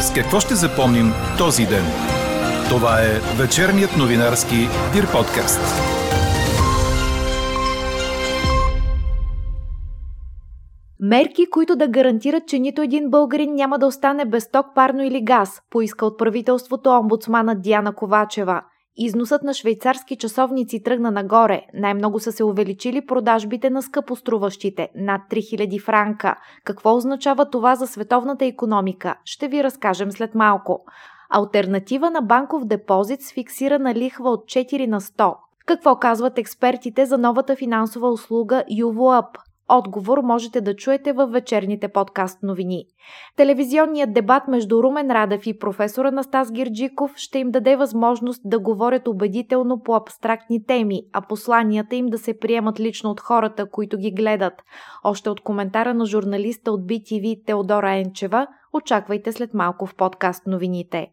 С какво ще запомним този ден? Това е вечерният новинарски Дир подкаст. Мерки, които да гарантират, че нито един българин няма да остане без ток, парно или газ, поиска от правителството омбудсмана Диана Ковачева. Износът на швейцарски часовници тръгна нагоре. Най-много са се увеличили продажбите на скъпоструващите – над 3000 франка. Какво означава това за световната економика? Ще ви разкажем след малко. Альтернатива на банков депозит с фиксирана лихва от 4 на 100. Какво казват експертите за новата финансова услуга UVOUP? Отговор можете да чуете във вечерните подкаст новини. Телевизионният дебат между Румен Радев и професор Анастас Гирджиков ще им даде възможност да говорят убедително по абстрактни теми, а посланията им да се приемат лично от хората, които ги гледат. Още от коментара на журналиста от BTV Теодора Енчева, очаквайте след малко в подкаст новините.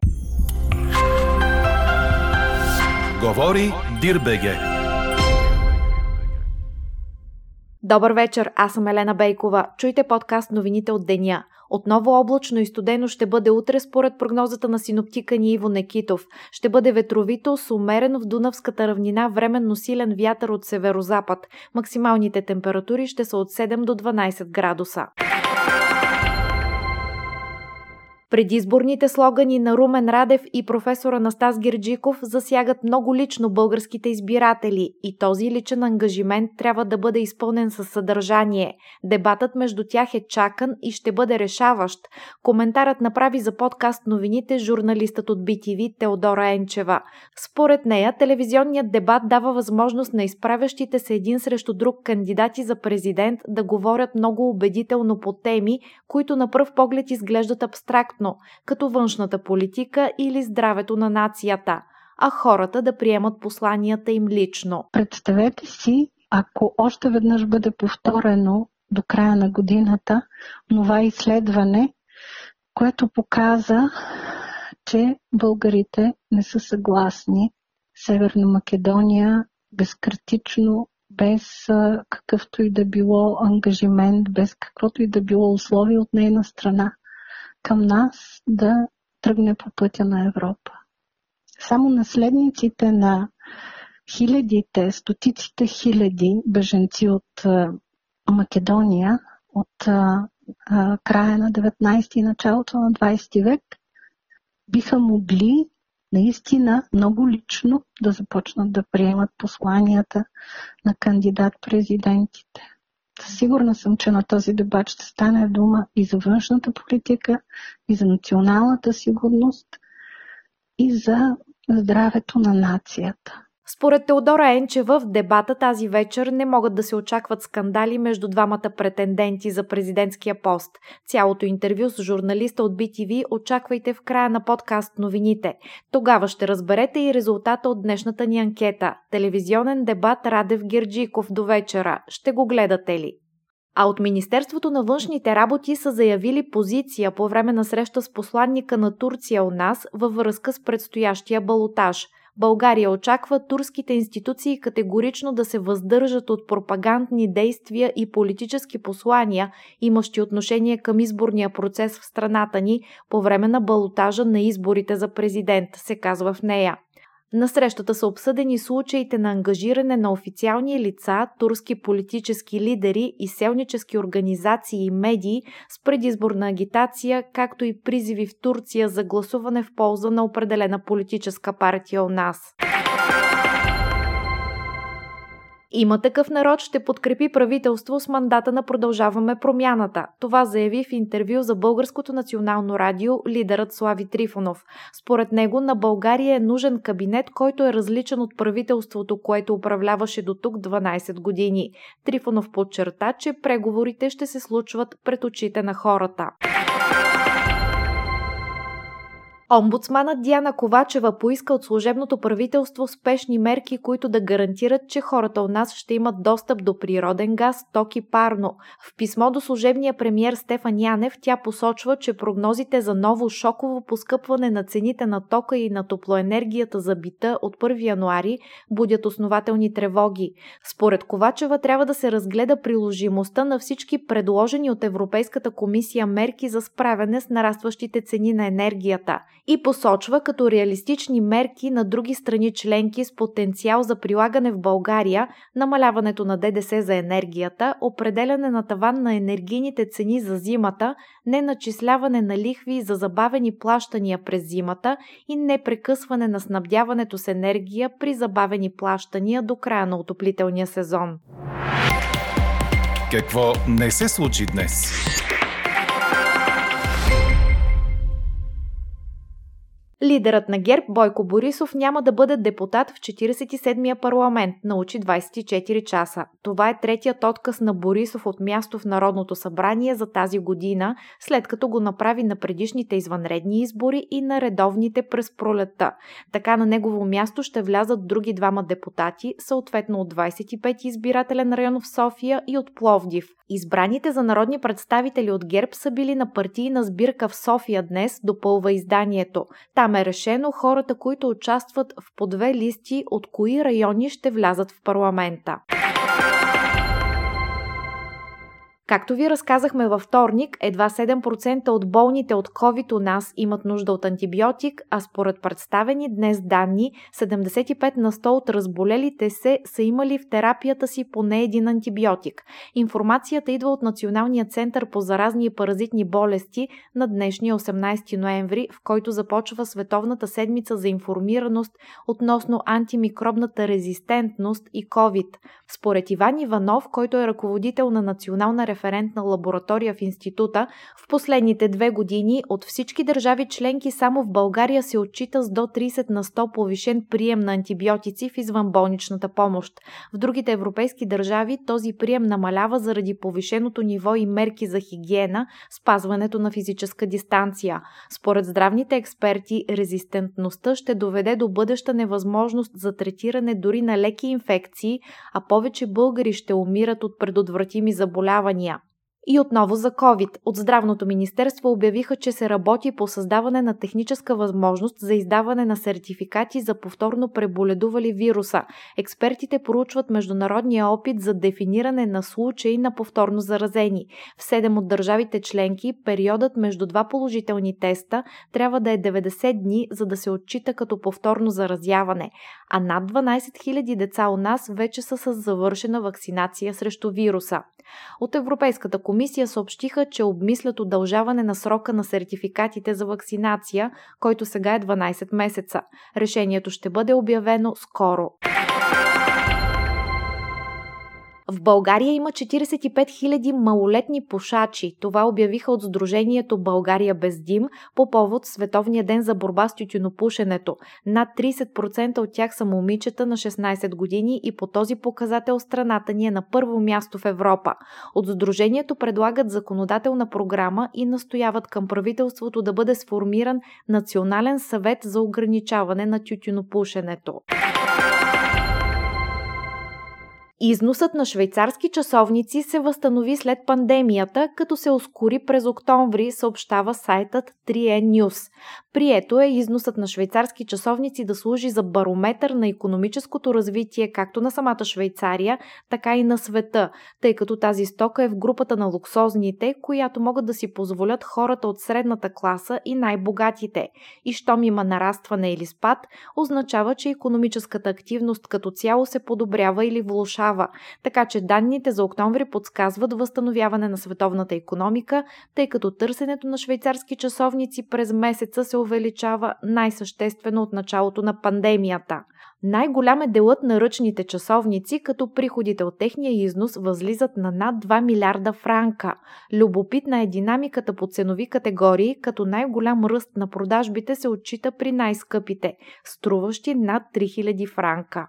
Говори Дирбеге. Добър вечер, аз съм Елена Бейкова. Чуйте подкаст новините от деня. Отново облачно и студено ще бъде утре според прогнозата на синоптика ни Иво Некитов. Ще бъде ветровито с умерен в Дунавската равнина временно силен вятър от северозапад. Максималните температури ще са от 7 до 12 градуса. Предизборните слогани на Румен Радев и професор Анастас Герджиков засягат много лично българските избиратели и този личен ангажимент трябва да бъде изпълнен със съдържание. Дебатът между тях е чакан и ще бъде решаващ. Коментарът направи за подкаст новините журналистът от BTV Теодора Енчева. Според нея, телевизионният дебат дава възможност на изправящите се един срещу друг кандидати за президент да говорят много убедително по теми, които на пръв поглед изглеждат абстрактно абстрактно, като външната политика или здравето на нацията, а хората да приемат посланията им лично. Представете си, ако още веднъж бъде повторено до края на годината това изследване, което показа, че българите не са съгласни Северна Македония безкратично, без какъвто и да било ангажимент, без каквото и да било условие от нейна страна към нас да тръгне по пътя на Европа. Само наследниците на хилядите, стотиците хиляди беженци от Македония от края на 19 и началото на 20 век биха могли наистина много лично да започнат да приемат посланията на кандидат-президентите. Сигурна съм, че на този дебат ще стане дума и за външната политика, и за националната сигурност, и за здравето на нацията. Според Теодора Енчева в дебата тази вечер не могат да се очакват скандали между двамата претенденти за президентския пост. Цялото интервю с журналиста от BTV очаквайте в края на подкаст новините. Тогава ще разберете и резултата от днешната ни анкета. Телевизионен дебат Радев Герджиков до вечера. Ще го гледате ли? А от Министерството на външните работи са заявили позиция по време на среща с посланника на Турция у нас във връзка с предстоящия балотаж – България очаква турските институции категорично да се въздържат от пропагандни действия и политически послания, имащи отношение към изборния процес в страната ни по време на балотажа на изборите за президент, се казва в нея. На срещата са обсъдени случаите на ангажиране на официални лица, турски политически лидери и селнически организации и медии с предизборна агитация, както и призиви в Турция за гласуване в полза на определена политическа партия у нас. Има такъв народ ще подкрепи правителство с мандата на Продължаваме промяната. Това заяви в интервю за Българското национално радио лидерът Слави Трифонов. Според него на България е нужен кабинет, който е различен от правителството, което управляваше до тук 12 години. Трифонов подчерта, че преговорите ще се случват пред очите на хората. Омбудсманът Диана Ковачева поиска от служебното правителство спешни мерки, които да гарантират, че хората у нас ще имат достъп до природен газ, ток и парно. В писмо до служебния премьер Стефан Янев тя посочва, че прогнозите за ново шоково поскъпване на цените на тока и на топлоенергията за бита от 1 януари будят основателни тревоги. Според Ковачева трябва да се разгледа приложимостта на всички предложени от Европейската комисия мерки за справяне с нарастващите цени на енергията и посочва като реалистични мерки на други страни членки с потенциал за прилагане в България намаляването на ДДС за енергията, определяне на таван на енергийните цени за зимата, неначисляване на лихви за забавени плащания през зимата и непрекъсване на снабдяването с енергия при забавени плащания до края на отоплителния сезон. Какво не се случи днес? Лидерът на ГЕРБ Бойко Борисов няма да бъде депутат в 47-я парламент, научи 24 часа. Това е третият отказ на Борисов от място в Народното събрание за тази година, след като го направи на предишните извънредни избори и на редовните през пролета. Така на негово място ще влязат други двама депутати, съответно от 25 избирателен район в София и от Пловдив. Избраните за народни представители от ГЕРБ са били на партийна сбирка в София днес, допълва изданието. Там е решено хората, които участват в по две листи от кои райони ще влязат в парламента. Както ви разказахме във вторник, едва 7% от болните от COVID у нас имат нужда от антибиотик, а според представени днес данни, 75 на 100 от разболелите се са имали в терапията си поне един антибиотик. Информацията идва от Националния център по заразни и паразитни болести на днешния 18 ноември, в който започва Световната седмица за информираност относно антимикробната резистентност и COVID. Според Иван Иванов, който е ръководител на Национална референтна лаборатория в института, в последните две години от всички държави членки само в България се отчита с до 30 на 100 повишен прием на антибиотици в извънболничната помощ. В другите европейски държави този прием намалява заради повишеното ниво и мерки за хигиена, спазването на физическа дистанция. Според здравните експерти, резистентността ще доведе до бъдеща невъзможност за третиране дори на леки инфекции, а повече българи ще умират от предотвратими заболявания. И отново за COVID. От Здравното министерство обявиха, че се работи по създаване на техническа възможност за издаване на сертификати за повторно преболедували вируса. Експертите проучват международния опит за дефиниране на случаи на повторно заразени. В 7 от държавите членки периодът между два положителни теста трябва да е 90 дни, за да се отчита като повторно заразяване. А над 12 000 деца у нас вече са с завършена вакцинация срещу вируса. От Европейската комисия съобщиха, че обмислят удължаване на срока на сертификатите за вакцинация, който сега е 12 месеца. Решението ще бъде обявено скоро. В България има 45 000 малолетни пушачи. Това обявиха от Сдружението България без дим по повод Световния ден за борба с тютюнопушенето. Над 30% от тях са момичета на 16 години и по този показател страната ни е на първо място в Европа. От Сдружението предлагат законодателна програма и настояват към правителството да бъде сформиран Национален съвет за ограничаване на тютюнопушенето. Износът на швейцарски часовници се възстанови след пандемията, като се ускори през октомври, съобщава сайтът 3N News. Прието е износът на швейцарски часовници да служи за барометър на економическото развитие както на самата Швейцария, така и на света, тъй като тази стока е в групата на луксозните, която могат да си позволят хората от средната класа и най-богатите. И щом има нарастване или спад, означава, че економическата активност като цяло се подобрява или влушава увеличава, така че данните за октомври подсказват възстановяване на световната економика, тъй като търсенето на швейцарски часовници през месеца се увеличава най-съществено от началото на пандемията. Най-голям е делът на ръчните часовници, като приходите от техния износ възлизат на над 2 милиарда франка. Любопитна е динамиката по ценови категории, като най-голям ръст на продажбите се отчита при най-скъпите, струващи над 3000 франка.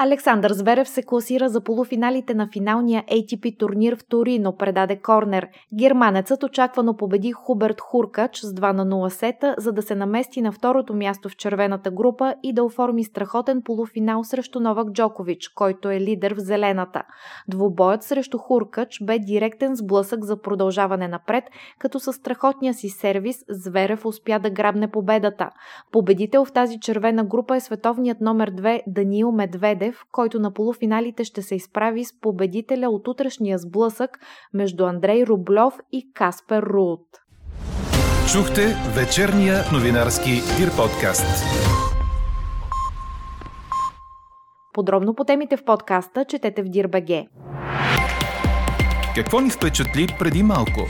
Александър Зверев се класира за полуфиналите на финалния ATP турнир в Торино, предаде Корнер. Германецът очаквано победи Хуберт Хуркач с 2 на 0 сета, за да се намести на второто място в червената група и да оформи страхотен полуфинал срещу Новак Джокович, който е лидер в зелената. Двубоят срещу Хуркач бе директен сблъсък за продължаване напред, като със страхотния си сервис Зверев успя да грабне победата. Победител в тази червена група е световният номер 2 Даниил Медведев, Радев, който на полуфиналите ще се изправи с победителя от утрешния сблъсък между Андрей Рублев и Каспер Руут. Чухте вечерния новинарски Дир подкаст. Подробно по темите в подкаста четете в Дирбеге. Какво ни впечатли преди малко?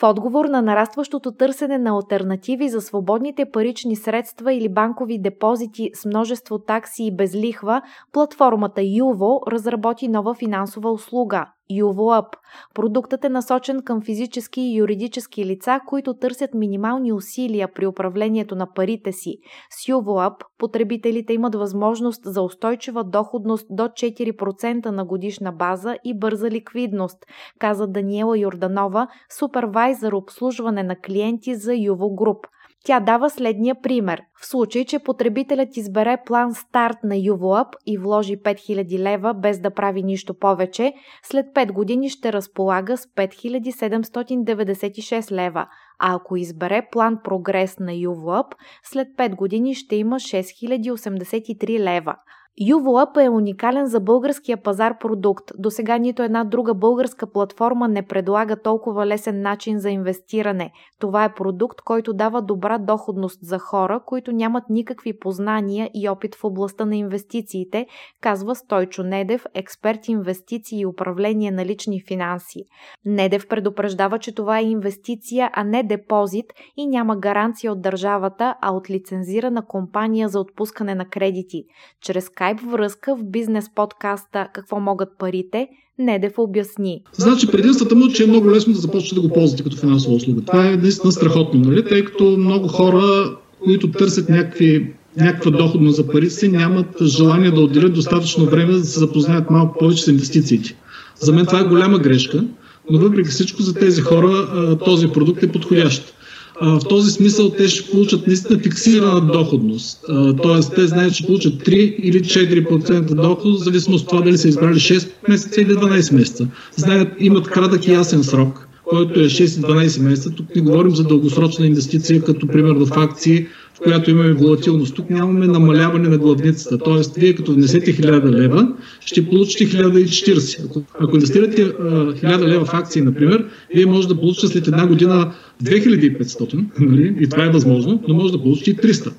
В отговор на нарастващото търсене на альтернативи за свободните парични средства или банкови депозити с множество такси и без лихва, платформата Юво разработи нова финансова услуга UVOUP. Продуктът е насочен към физически и юридически лица, които търсят минимални усилия при управлението на парите си. С UVOUP потребителите имат възможност за устойчива доходност до 4% на годишна база и бърза ликвидност, каза Даниела Йорданова, супервайзър обслужване на клиенти за Юво Груп. Тя дава следния пример. В случай, че потребителят избере план старт на UVOUP и вложи 5000 лева без да прави нищо повече, след 5 години ще разполага с 5796 лева, а ако избере план прогрес на UVOUP, след 5 години ще има 6083 лева. Юволъп е уникален за българския пазар продукт. До сега нито една друга българска платформа не предлага толкова лесен начин за инвестиране. Това е продукт, който дава добра доходност за хора, които нямат никакви познания и опит в областта на инвестициите, казва Стойчо Недев, експерт инвестиции и управление на лични финанси. Недев предупреждава, че това е инвестиция, а не депозит и няма гаранция от държавата, а от лицензирана компания за отпускане на кредити. Чрез скайп връзка в бизнес подкаста Какво могат парите, Недев обясни. Значи предимствата му, че е много лесно да започнете да го ползвате като финансова услуга. Това е наистина страхотно, нали? тъй като много хора, които търсят някакви някаква доходност за парите си, нямат желание да отделят достатъчно време да се запознаят малко повече с инвестициите. За мен това е голяма грешка, но въпреки всичко за тези хора този продукт е подходящ в този смисъл те ще получат наистина фиксирана доходност. Тоест те знаят, че получат 3 или 4% доход, в зависимост от това дали са избрали 6 месеца или 12 месеца. Знаят, имат кратък и ясен срок, който е 6-12 месеца. Тук не говорим за дългосрочна инвестиция, като примерно в акции, в която имаме волатилност. Тук нямаме намаляване на главницата. Тоест, вие като внесете 1000 лева, ще получите 1040. Ако, ако инвестирате 1000 лева в акции, например, вие може да получите след една година 2500, нали? и това е възможно, но може да получите и 300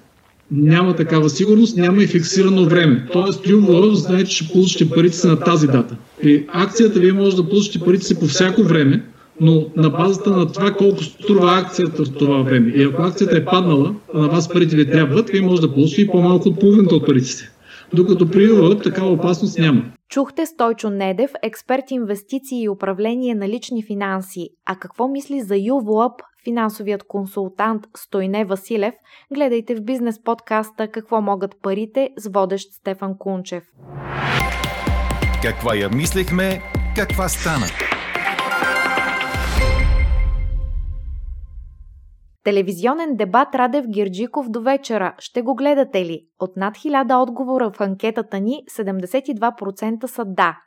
няма такава сигурност, няма и фиксирано време. Тоест, Юго знае, че ще получите парите си на тази дата. При акцията вие може да получите парите си по всяко време, но на базата на това колко струва акцията в това време. И ако акцията е паднала, а на вас парите ви трябват, вие може да получите и по-малко от половината от парите си. Докато при ЮВА такава опасност няма. Чухте Стойчо Недев, експерт инвестиции и управление на лични финанси. А какво мисли за ЮВЛАП финансовият консултант Стойне Василев? Гледайте в бизнес подкаста Какво могат парите с водещ Стефан Кунчев. Каква я мислехме, каква стана? Телевизионен дебат Радев Гирджиков до вечера. Ще го гледате ли? От над 1000 отговора в анкетата ни 72% са да.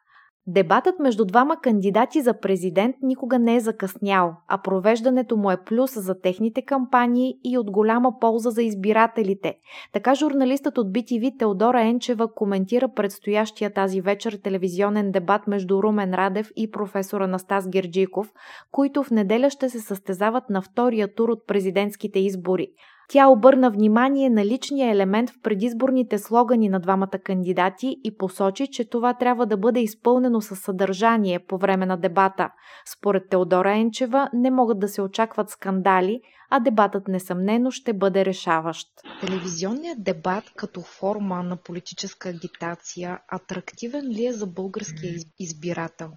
Дебатът между двама кандидати за президент никога не е закъснял, а провеждането му е плюс за техните кампании и от голяма полза за избирателите. Така журналистът от BTV Теодора Енчева коментира предстоящия тази вечер телевизионен дебат между Румен Радев и професора Настас Герджиков, които в неделя ще се състезават на втория тур от президентските избори. Тя обърна внимание на личния елемент в предизборните слогани на двамата кандидати и посочи, че това трябва да бъде изпълнено със съдържание по време на дебата. Според Теодора Енчева не могат да се очакват скандали, а дебатът несъмнено ще бъде решаващ. Телевизионният дебат като форма на политическа агитация атрактивен ли е за българския избирател?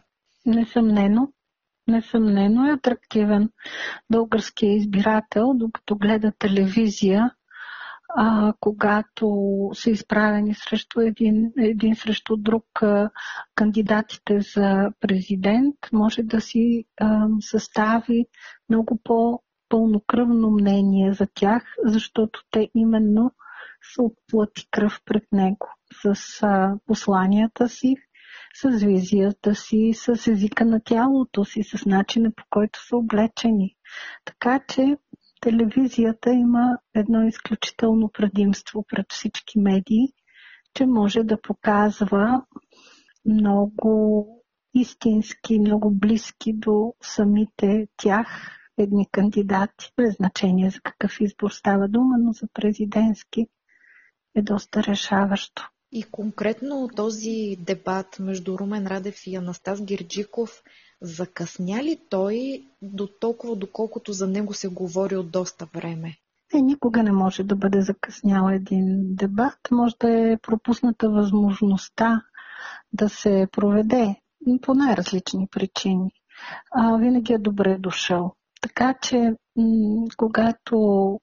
Несъмнено несъмнено е атрактивен българския избирател, докато гледа телевизия, а, когато са изправени срещу един, един срещу друг а, кандидатите за президент, може да си а, състави много по-пълнокръвно мнение за тях, защото те именно са отплати кръв пред него с а, посланията си, с визията си, с езика на тялото си, с начина по който са облечени. Така че телевизията има едно изключително предимство пред всички медии, че може да показва много истински, много близки до самите тях едни кандидати, без значение за какъв избор става дума, но за президентски е доста решаващо. И конкретно този дебат между Румен Радев и Анастас Герджиков Закъсня ли той до толкова, доколкото за него се говори от доста време? Е, никога не може да бъде закъснял един дебат. Може да е пропусната възможността да се проведе по най-различни причини. А, винаги е добре дошъл. Така че, м- когато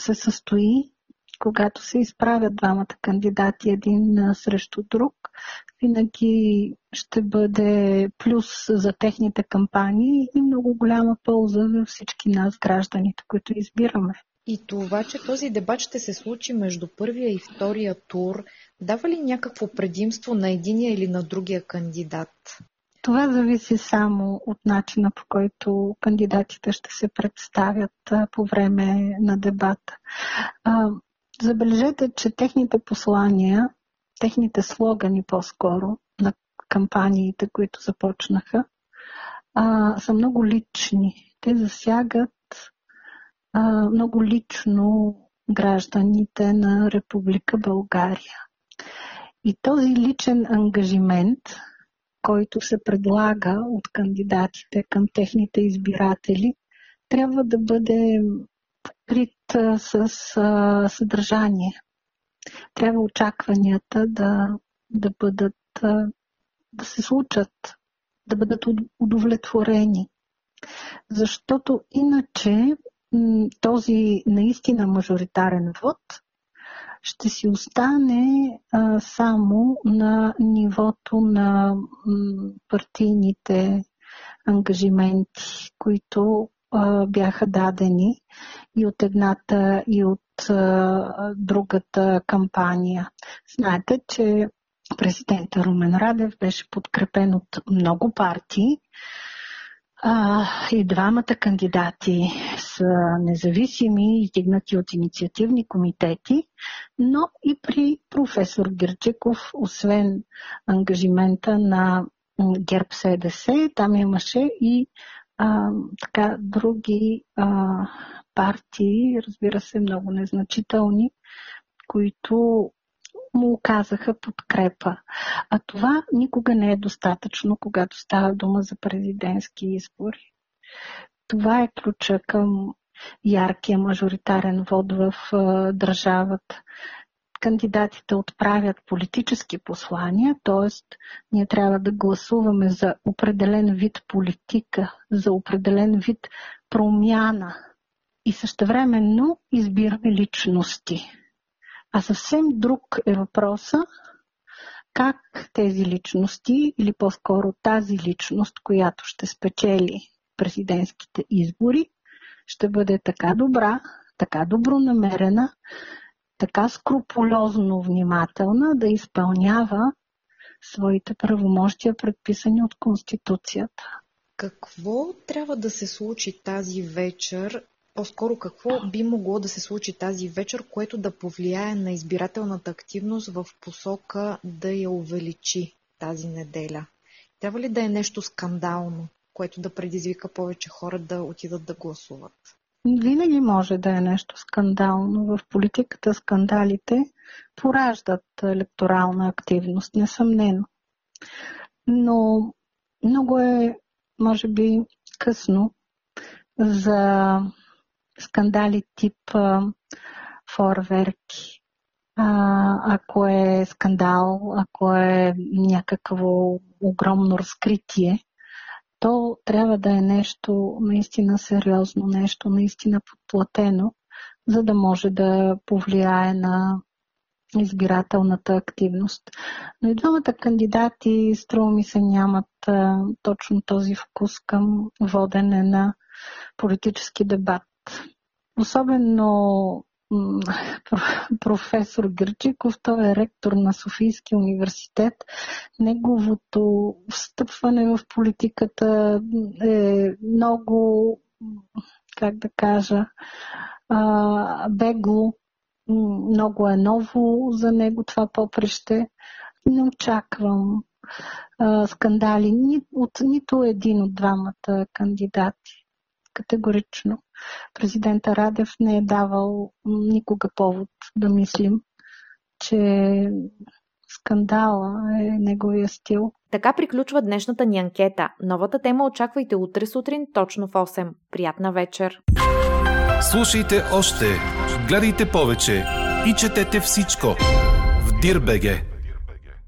се състои когато се изправят двамата кандидати един срещу друг, винаги ще бъде плюс за техните кампании и много голяма полза за всички нас, гражданите, които избираме. И това, че този дебат ще се случи между първия и втория тур, дава ли някакво предимство на единия или на другия кандидат? Това зависи само от начина по който кандидатите ще се представят по време на дебата. Забележете, че техните послания, техните слогани по-скоро на кампаниите, които започнаха, а, са много лични. Те засягат а, много лично гражданите на Република България. И този личен ангажимент, който се предлага от кандидатите към техните избиратели, трябва да бъде покрит с съдържание. Трябва очакванията да, да бъдат да се случат, да бъдат удовлетворени. Защото иначе този наистина мажоритарен вод ще си остане а, само на нивото на партийните ангажименти, които бяха дадени и от едната, и от другата кампания. Знаете, че президента Румен Радев беше подкрепен от много партии. И двамата кандидати са независими, издигнати от инициативни комитети, но и при професор Гирчиков, освен ангажимента на ГЕРБ СДС, там имаше и а, така, други а, партии, разбира се, много незначителни, които му оказаха подкрепа. А това никога не е достатъчно, когато става дума за президентски избори. Това е ключа към яркия мажоритарен вод в а, държавата кандидатите отправят политически послания, т.е. ние трябва да гласуваме за определен вид политика, за определен вид промяна и същевременно избираме личности. А съвсем друг е въпроса как тези личности, или по-скоро тази личност, която ще спечели президентските избори, ще бъде така добра, така добронамерена, така скрупулозно внимателна да изпълнява своите правомощия, предписани от Конституцията. Какво трябва да се случи тази вечер, по-скоро какво би могло да се случи тази вечер, което да повлияе на избирателната активност в посока да я увеличи тази неделя? Трябва ли да е нещо скандално, което да предизвика повече хора да отидат да гласуват? Винаги може да е нещо скандално. В политиката скандалите пораждат електорална активност, несъмнено. Но много е, може би, късно за скандали тип форверки. А, ако е скандал, ако е някакво огромно разкритие, то трябва да е нещо наистина сериозно, нещо наистина подплатено, за да може да повлияе на избирателната активност. Но и двамата кандидати, струва ми се, нямат а, точно този вкус към водене на политически дебат. Особено професор Гърчиков, той е ректор на Софийския университет. Неговото встъпване в политиката е много, как да кажа, бегло. Много е ново за него това попреще. Не очаквам скандали от нито един от двамата кандидати категорично. Президента Радев не е давал никога повод да мислим, че скандала е неговия стил. Така приключва днешната ни анкета. Новата тема очаквайте утре сутрин точно в 8. Приятна вечер! Слушайте още, гледайте повече и четете всичко в Дирбеге.